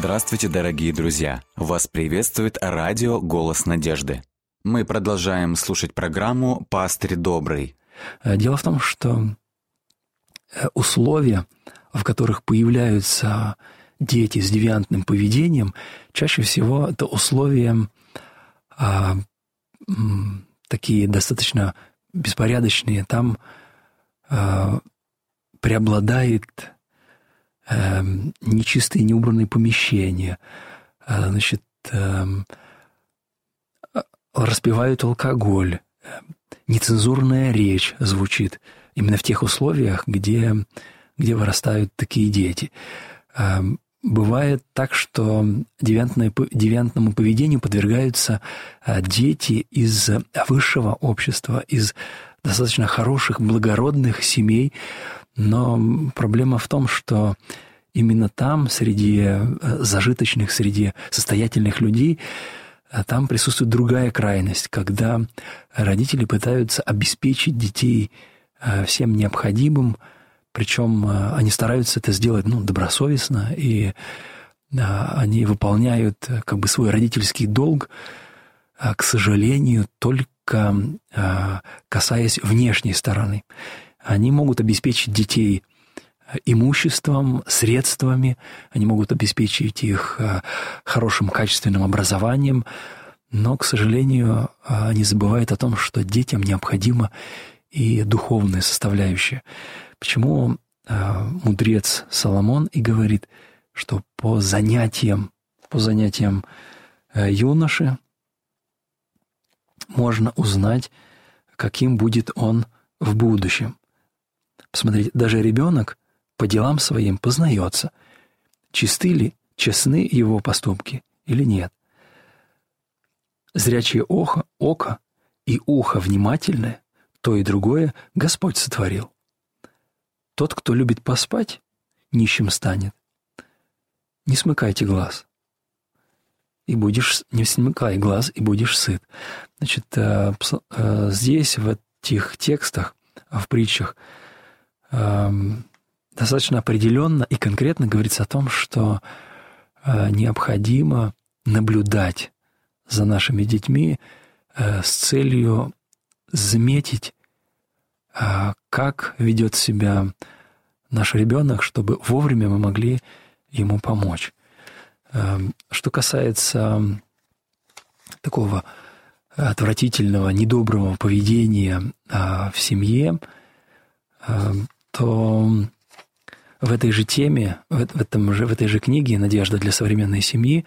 Здравствуйте, дорогие друзья! Вас приветствует радио «Голос надежды». Мы продолжаем слушать программу «Пастырь добрый». Э, дело в том, что э, условия, в которых появляются дети с девиантным поведением, чаще всего это условия а, такие достаточно беспорядочные. Там а, преобладает а, нечистые, неубранные помещения. А, значит, а, распивают алкоголь. Нецензурная речь звучит именно в тех условиях, где, где вырастают такие дети. Бывает так, что девиантному поведению подвергаются а, дети из высшего общества, из достаточно хороших, благородных семей, но проблема в том, что именно там, среди э, зажиточных, среди состоятельных людей, э, там присутствует другая крайность, когда родители пытаются обеспечить детей э, всем необходимым, причем они стараются это сделать ну, добросовестно, и они выполняют как бы свой родительский долг, а, к сожалению, только касаясь внешней стороны. Они могут обеспечить детей э, имуществом, средствами, они могут обеспечить их хорошим качественным образованием, но, к сожалению, они забывают о том, что детям необходима и духовная составляющая. Почему э, мудрец Соломон и говорит, что по занятиям, по занятиям э, юноши можно узнать, каким будет он в будущем. Посмотрите, даже ребенок по делам своим познается, чисты ли, честны его поступки или нет. Зрячее око, око и ухо внимательное, то и другое Господь сотворил. Тот, кто любит поспать, нищим станет. Не смыкайте глаз. И будешь, не смыкай глаз, и будешь сыт. Значит, э, э, здесь, в этих текстах, в притчах, достаточно определенно и конкретно говорится о том, что э, необходимо наблюдать за нашими детьми с целью заметить а как ведет себя наш ребенок, чтобы вовремя мы могли ему помочь. Эм, что касается такого отвратительного, недоброго поведения в семье, эм, то в этой же теме, в, этом же, в этой же книге «Надежда для современной семьи»,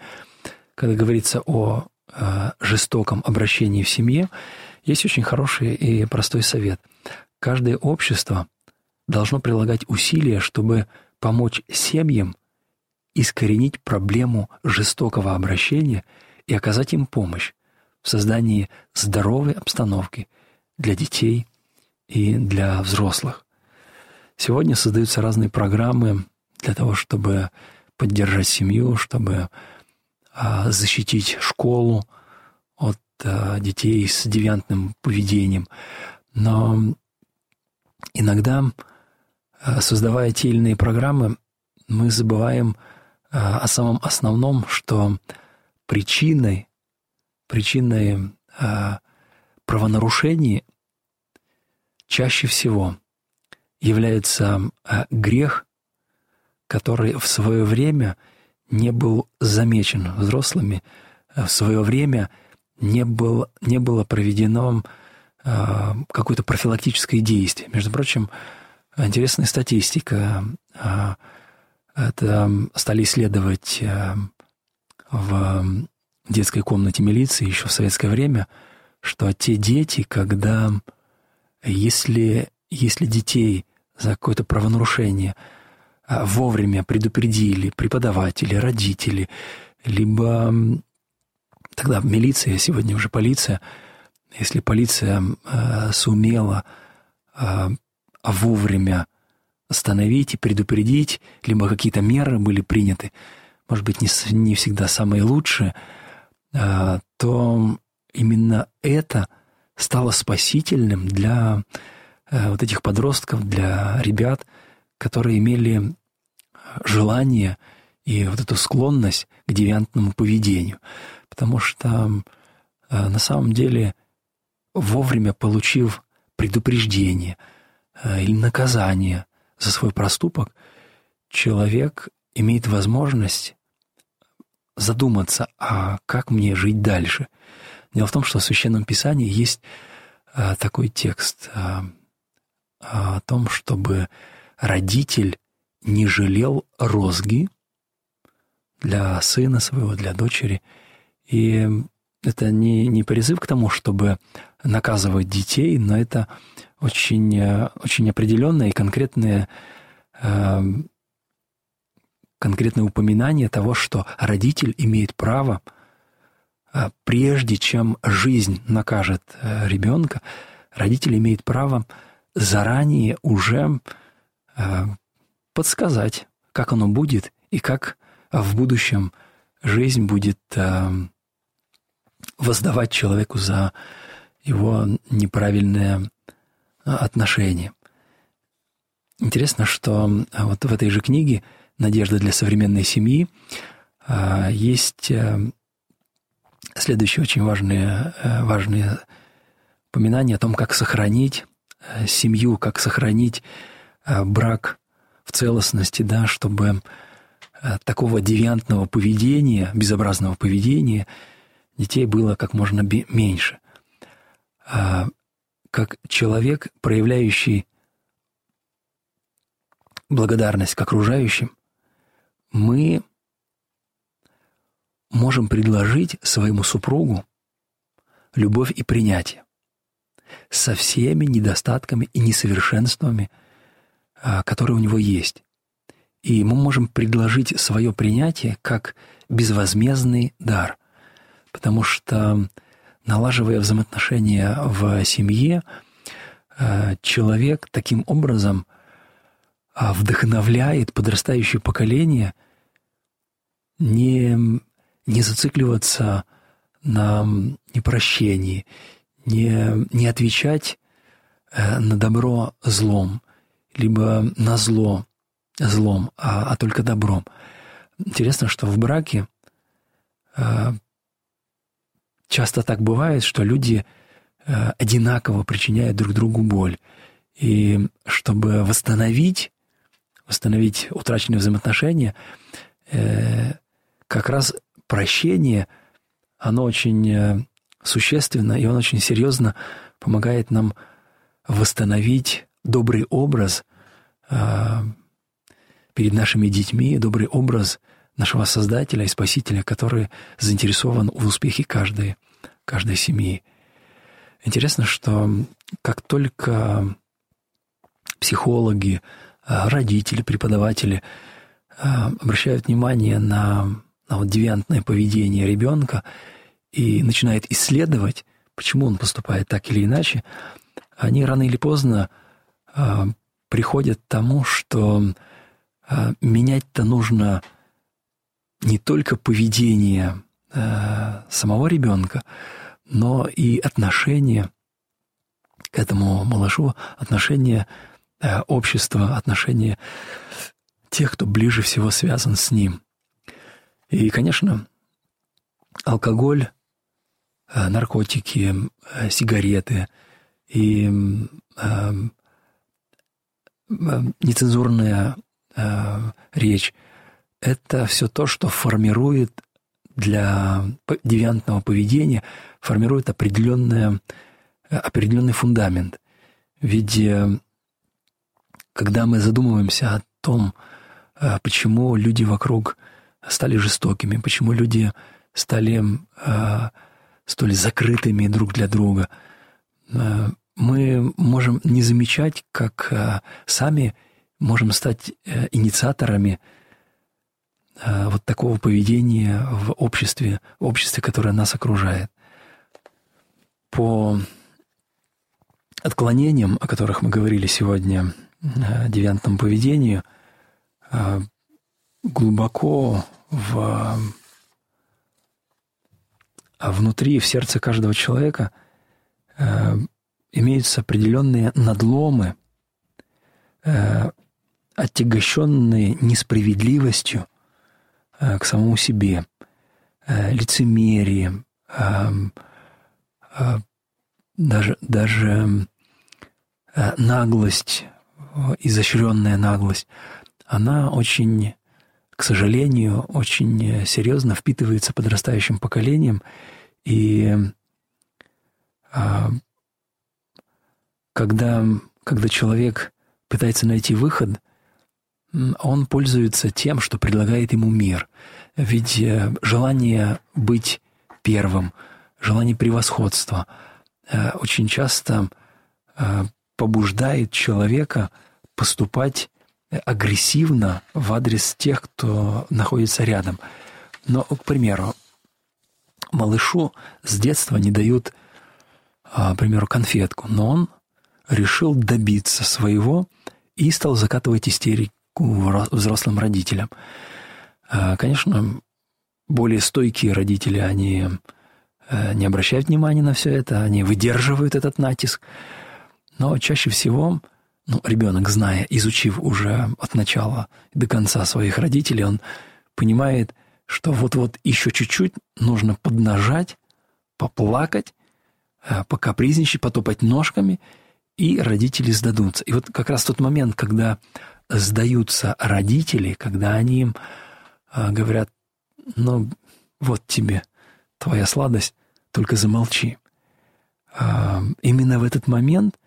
когда говорится о э, жестоком обращении в семье, есть очень хороший и простой совет – Каждое общество должно прилагать усилия, чтобы помочь семьям искоренить проблему жестокого обращения и оказать им помощь в создании здоровой обстановки для детей и для взрослых. Сегодня создаются разные программы для того, чтобы поддержать семью, чтобы а, защитить школу от а, детей с девиантным поведением. Но Иногда, э, создавая те или иные программы, мы забываем о самом основном, что причиной, причиной правонарушений чаще всего является грех, который в свое время не был замечен взрослыми, в свое время не, был, не было проведено а, какое-то профилактическое действие. Между прочим, интересная статистика. Это стали исследовать в детской комнате милиции еще в советское время, что те дети, когда если, если детей за какое-то правонарушение вовремя предупредили преподаватели, родители, либо тогда милиция, сегодня уже полиция – если полиция э, сумела э, вовремя остановить и предупредить, либо какие-то меры были приняты, может быть, не, не всегда самые лучшие, э, то именно это стало спасительным для вот этих подростков, для ребят, которые имели желание и вот эту склонность к девиантному поведению. Потому что э, на самом деле, вовремя получив предупреждение э, или наказание за свой проступок, человек имеет возможность задуматься, а как мне жить дальше. Дело в том, что в Священном Писании есть э, такой текст о том, чтобы родитель не жалел розги для сына своего, для дочери. И это не, не призыв к тому, чтобы наказывать детей, но это очень, очень определенное и конкретное, э, конкретное упоминание того, что родитель имеет право, э, прежде чем жизнь накажет э, ребенка, родитель имеет право заранее уже подсказать, как оно будет и как в будущем жизнь будет э, воздавать человеку за его неправильное э, отношение. Интересно, что э, вот в этой же книге «Надежда для современной семьи» есть следующие очень важные, важные упоминания о том, как сохранить семью, как сохранить брак в целостности, да, чтобы э, такого девиантного поведения, безобразного поведения детей было как можно меньше. А, как человек, проявляющий благодарность к окружающим, мы можем предложить своему супругу любовь и принятие со всеми недостатками и несовершенствами – а, который у него есть. И мы можем предложить свое принятие как безвозмездный дар, потому что, налаживая взаимоотношения в семье, а, человек таким образом а, вдохновляет подрастающее поколение не, не зацикливаться на непрощении, не, не отвечать э, на добро злом, либо на зло, злом, а, а только добром. Интересно, что в браке э, часто так бывает, что люди э, одинаково причиняют друг другу боль. И чтобы восстановить, восстановить утраченные взаимоотношения, как раз прощение, оно очень существенно, и оно очень серьезно помогает нам восстановить добрый образ э, перед нашими детьми, добрый образ нашего Создателя и Спасителя, который заинтересован в успехе каждой, каждой семьи. Интересно, что как только психологи, э, родители, преподаватели э, обращают внимание на, на вот девиантное поведение ребенка и начинают исследовать, почему он поступает так или иначе, они рано или поздно а, приходят к тому, что а, менять-то нужно не только поведение а, самого ребенка, но и отношение к этому малышу, отношение общества, отношение тех, кто ближе всего связан с ним. И, конечно, алкоголь, наркотики, сигареты и Э, нецензурная э, речь – это все то, что формирует для девиантного поведения, формирует определенное, э, определенный фундамент. Ведь э, когда мы задумываемся о том, э, почему люди вокруг стали жестокими, почему люди стали э, столь закрытыми друг для друга, мы можем не замечать, как э, сами можем стать э, инициаторами э, вот такого поведения в обществе, в обществе, которое нас окружает. По отклонениям, о которых мы говорили сегодня, девиантному поведению, глубоко в, внутри, в сердце каждого человека имеются определенные надломы, э, отягощенные несправедливостью, к самому себе, лицемерие, даже, даже наглость, изощренная наглость, она очень, к сожалению, очень серьезно впитывается подрастающим поколением. И когда, когда человек пытается найти выход, он пользуется тем, что предлагает ему мир. Ведь э, желание быть первым, желание превосходства э, очень часто э, побуждает человека поступать агрессивно в адрес тех, кто находится рядом. Но, к примеру, малышу с детства не дают, к примеру, конфетку, но он решил добиться своего и стал закатывать истерику взрослым родителям. А, конечно, более стойкие родители, они э, не обращают внимания на все это, они выдерживают этот натиск. Но чаще всего ну, ребенок, зная, изучив уже от начала до конца своих родителей, он понимает, что вот-вот еще чуть-чуть нужно поднажать, поплакать, э, покапризничать, потопать ножками – и родители сдадутся. И вот как раз тот момент, когда сдаются родители, когда они им а, говорят, ну вот тебе твоя сладость, только замолчи. А, именно в этот момент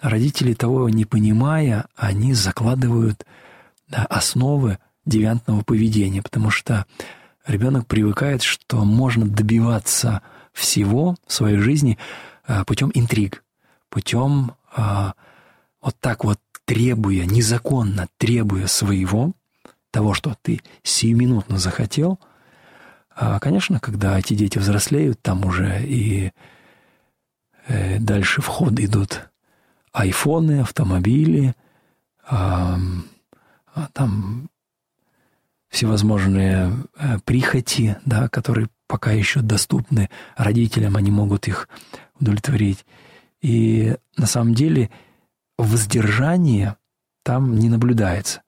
родители того не понимая, они закладывают основы девиантного поведения, потому что ребенок привыкает, что можно добиваться всего в своей жизни а, путем интриг, путем а, вот так вот требуя, незаконно требуя своего, того, что ты сиюминутно захотел, а, конечно, когда эти дети взрослеют, там уже и э, дальше в ход идут айфоны, автомобили, а там всевозможные э, прихоти, да, которые пока еще доступны родителям, они могут их удовлетворить. И на самом деле воздержание там не наблюдается.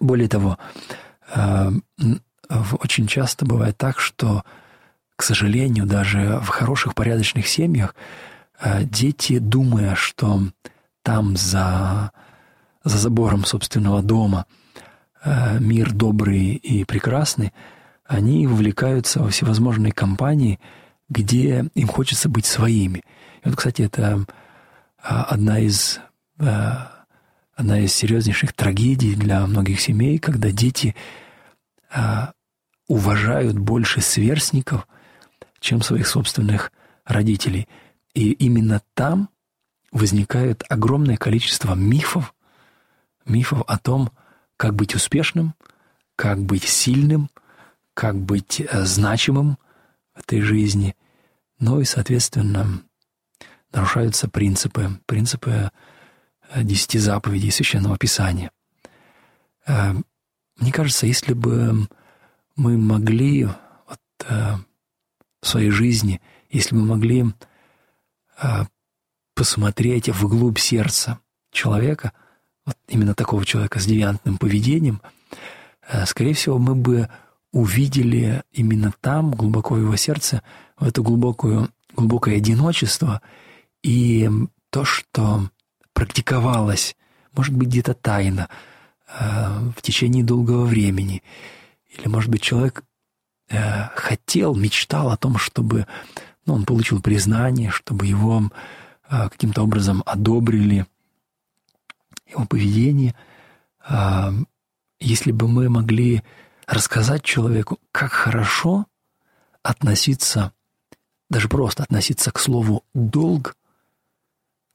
Более того, э, очень часто бывает так, что, к сожалению, даже в хороших, порядочных семьях э, дети, думая, что там за, за забором собственного дома мир добрый и прекрасный, они вовлекаются во всевозможные компании, где им хочется быть своими – и вот, кстати, это а, одна из, а, одна из серьезнейших трагедий для многих семей, когда дети уважают больше сверстников, чем своих собственных родителей. И именно там возникает огромное количество мифов, мифов о том, как быть успешным, как быть сильным, как быть э, значимым в этой жизни. Ну и, соответственно, нарушаются принципы, принципы э, десяти заповедей Священного Писания. Э, мне кажется, если бы мы могли вот, в своей жизни, если мы могли посмотреть вглубь сердца человека, вот именно такого человека с девиантным поведением, скорее всего, мы бы увидели именно там, глубоко в его сердце, в это глубокое, глубокое одиночество – и то, что практиковалось, может быть, где-то тайно, э, в течение долгого времени, или, может быть, человек э, хотел, мечтал о том, чтобы ну, он получил признание, чтобы его э, каким-то образом одобрили, его поведение. Если бы мы могли рассказать человеку, как хорошо относиться, даже просто относиться к слову «долг»,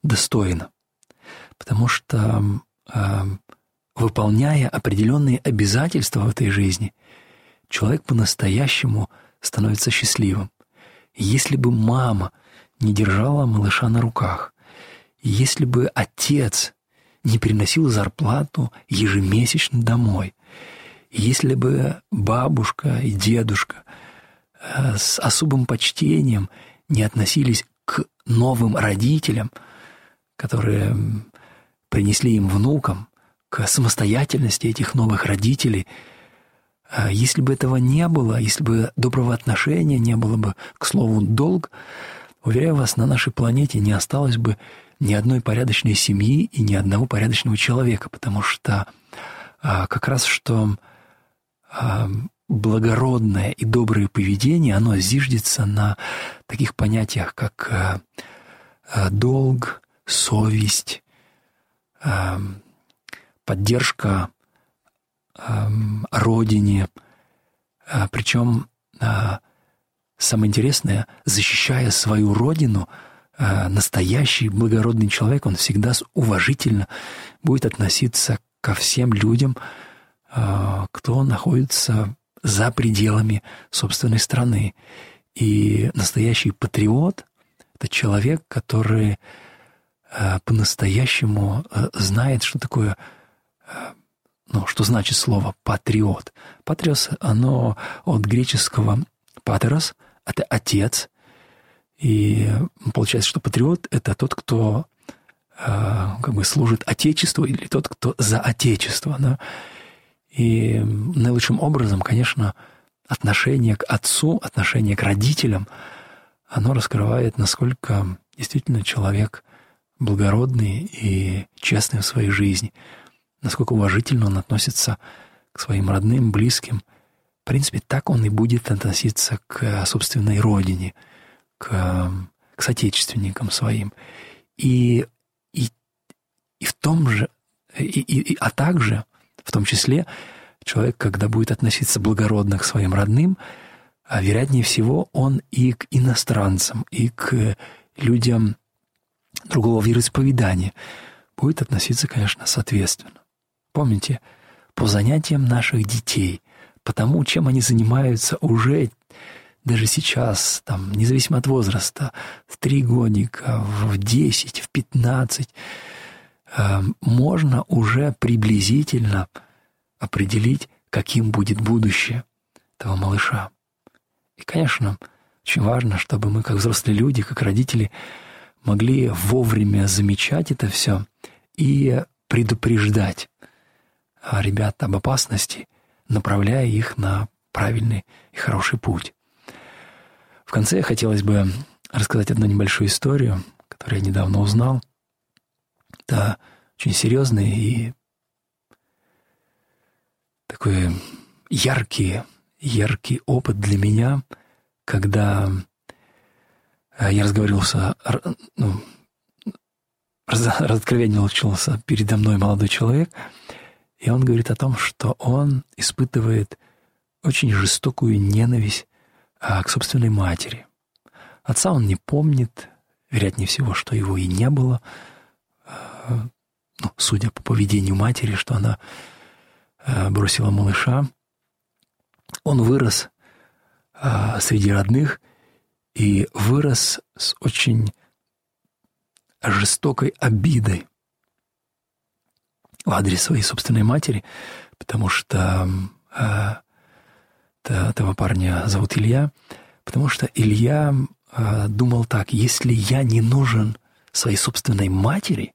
достойно. Потому что, э, выполняя определенные обязательства в этой жизни, человек по-настоящему становится счастливым. Если бы мама не держала малыша на руках, если бы отец не приносил зарплату ежемесячно домой, если бы бабушка и дедушка э, с особым почтением не относились к новым родителям – которые принесли им внукам, к самостоятельности этих новых родителей, А если бы этого не было, если бы доброго отношения не было бы, к слову, долг, уверяю вас, на нашей планете не осталось бы ни одной порядочной семьи и ни одного порядочного человека, потому что а, как раз что а, благородное и доброе поведение, оно зиждется на таких понятиях, как а, а, долг, совесть, а, поддержка а, родине, а, причем а, самое интересное, защищая свою родину – настоящий благородный человек, он всегда уважительно будет относиться ко всем людям, э, кто находится за пределами собственной страны. И настоящий патриот — это человек, который э, по-настоящему знает, что такое, ну, что значит слово «патриот». Патриос, оно от греческого «патерос» — это «отец», и получается, что патриот — это тот, кто э, как бы служит Отечеству или тот, кто за Отечество. Да? И наилучшим образом, конечно, отношение к отцу, отношение к родителям, оно раскрывает, насколько действительно человек благородный и честный в своей жизни, насколько уважительно он относится к своим родным, близким. В принципе, так он и будет относиться к собственной родине – к, к соотечественникам своим. И, и, и в том же, и, и, а также, в том числе, человек, когда будет относиться благородно к своим родным, а вероятнее всего, он и к иностранцам, и к людям другого вероисповедания будет относиться, конечно, соответственно. Помните, по занятиям наших детей, по тому, чем они занимаются уже даже сейчас, там, независимо от возраста, в три годика, в десять, в пятнадцать, э, можно уже приблизительно определить, каким будет будущее этого малыша. И, конечно, очень важно, чтобы мы, как взрослые люди, как родители, могли вовремя замечать это все и предупреждать ребят об опасности, направляя их на правильный и хороший путь. Конце хотелось бы рассказать одну небольшую историю, которую я недавно узнал. Это очень серьезный и такой яркий, яркий опыт для меня, когда э, я разговаривался, ну, разоткровенничался передо мной молодой человек, и он говорит о том, что он испытывает очень жестокую ненависть а к собственной матери. Отца он не помнит, вероятнее всего, что его и не было. А, ну, судя по поведению матери, что она а, бросила малыша. Он вырос а, среди родных и вырос с очень жестокой обидой в адрес своей собственной матери, потому что этого парня зовут Илья, потому что Илья э, думал так, если я не нужен своей собственной матери,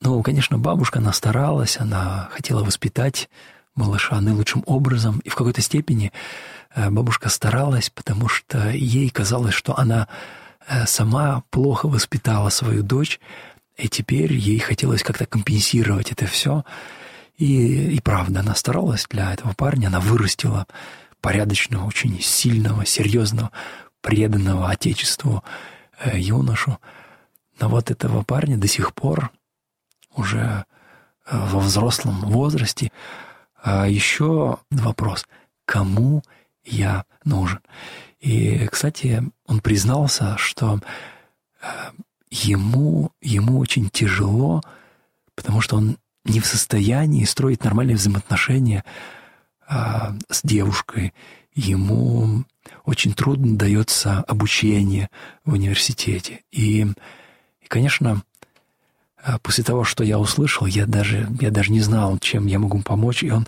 ну, конечно, бабушка, она старалась, она хотела воспитать малыша наилучшим образом, и в какой-то степени э, бабушка старалась, потому что ей казалось, что она э, сама плохо воспитала свою дочь, и теперь ей хотелось как-то компенсировать это все, и, и правда, она старалась для этого парня, она вырастила порядочного, очень сильного, серьезного, преданного Отечеству э, юношу. Но вот этого парня до сих пор, уже э, во взрослом возрасте, а еще вопрос, кому я нужен? И, кстати, он признался, что э, ему, ему очень тяжело, потому что он не в состоянии строить нормальные взаимоотношения а, с девушкой. Ему очень трудно дается обучение в университете. И, и конечно, а, после того, что я услышал, я даже, я даже не знал, чем я могу помочь. И он,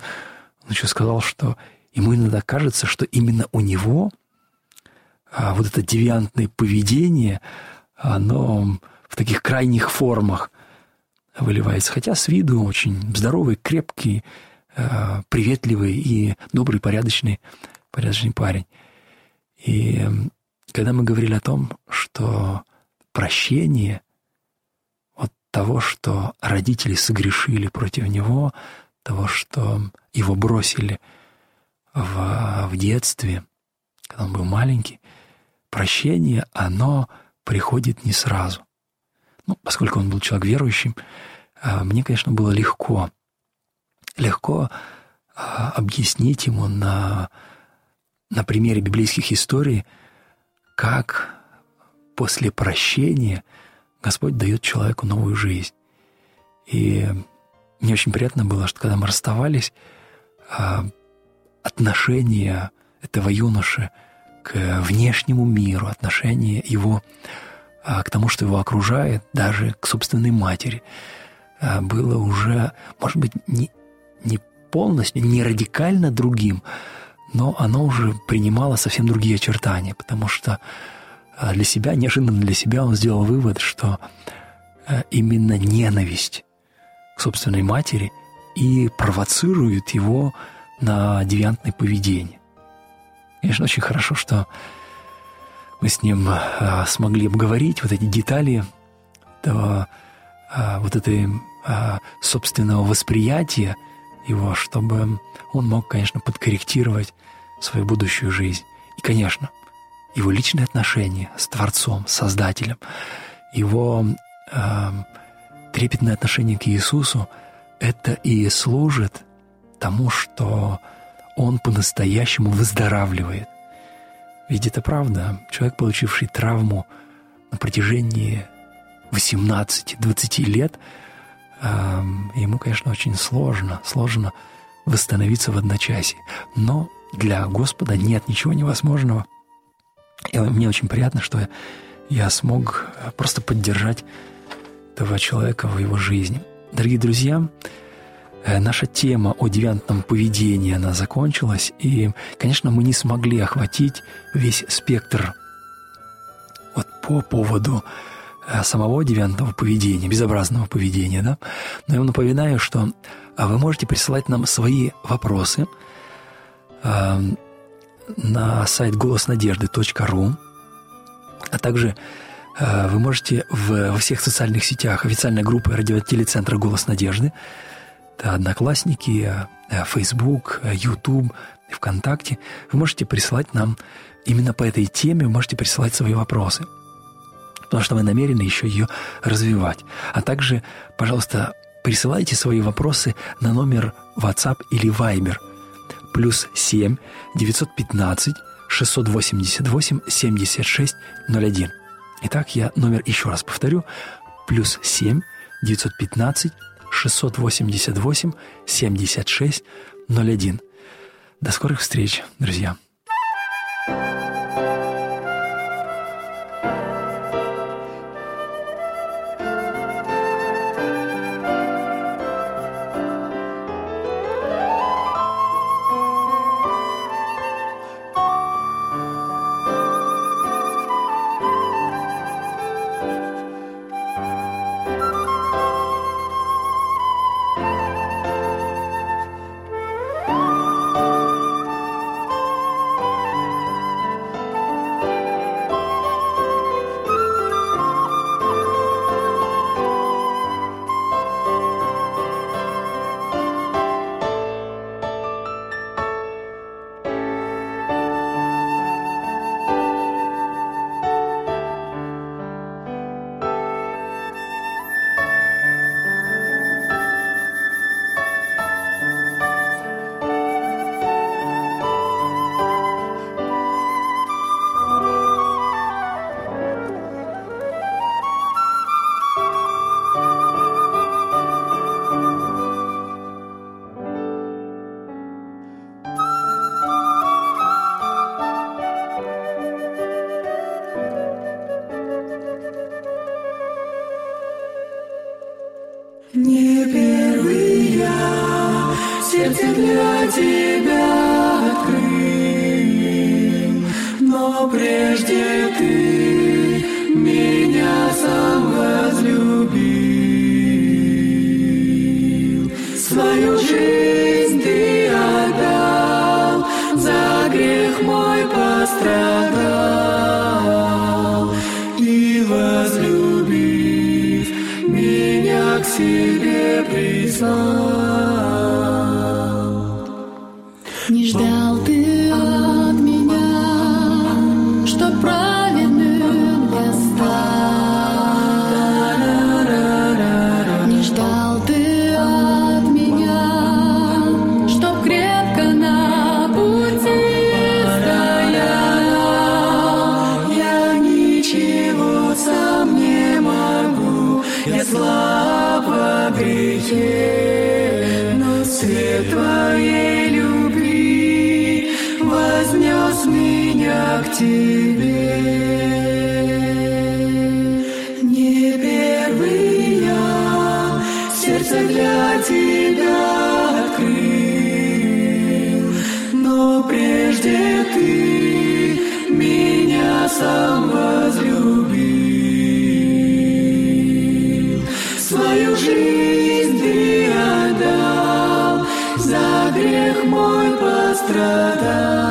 он еще сказал, что ему иногда кажется, что именно у него а, вот это девиантное поведение, оно в таких крайних формах выливается. Хотя с виду очень здоровый, крепкий, э, приветливый и добрый, порядочный, порядочный парень. И когда мы говорили о том, что прощение от того, что родители согрешили против него, того, что его бросили в, в детстве, когда он был маленький, прощение, оно приходит не сразу. Ну, поскольку он был человек верующим, мне, конечно, было легко, легко а, объяснить ему на, на примере библейских историй, как после прощения Господь дает человеку новую жизнь. И мне очень приятно было, что когда мы расставались, а, отношение этого юноши к внешнему миру, отношение его к тому, что его окружает, даже к собственной матери – а, было уже, может быть, не, не полностью, не радикально другим, но оно уже принимало совсем другие очертания, потому что а, для себя, неожиданно для себя он сделал вывод, что а, именно ненависть к собственной матери и провоцирует его на девиантное поведение. Конечно, очень хорошо, что мы с ним смогли обговорить вот эти детали этого, вот этой а, собственного восприятия его, чтобы он мог, конечно, подкорректировать свою будущую жизнь. И, конечно, его личные отношения с Творцом, с Создателем, его э, трепетное отношение к Иисусу, это и служит тому, что он по-настоящему выздоравливает. Ведь это правда. Человек, получивший травму на протяжении 18-20 лет – ему, конечно, очень сложно, сложно восстановиться в одночасье. Но для Господа нет ничего невозможного. И мне очень приятно, что я смог э, просто поддержать этого человека в его жизни. Дорогие друзья, э, наша тема о девиантном поведении, она закончилась, и, конечно, мы не смогли охватить весь спектр вот по поводу самого девиантного поведения, безобразного поведения, да. Но я вам напоминаю, что а, вы можете присылать нам свои вопросы э, на сайт голоснадежды.ру, а также э, вы можете в, во всех социальных сетях официальной группы радиотелецентра «Голос надежды», это Одноклассники, Facebook, YouTube, ВКонтакте, вы можете присылать нам именно по этой теме, вы можете присылать свои вопросы – потому что мы намерены еще ее развивать. А также, пожалуйста, присылайте свои вопросы на номер WhatsApp или Viber плюс 7 915 688 76 01. Итак, я номер еще раз повторю. Плюс 7 915 688 76 01. До скорых встреч, друзья. Грех мой пострадал.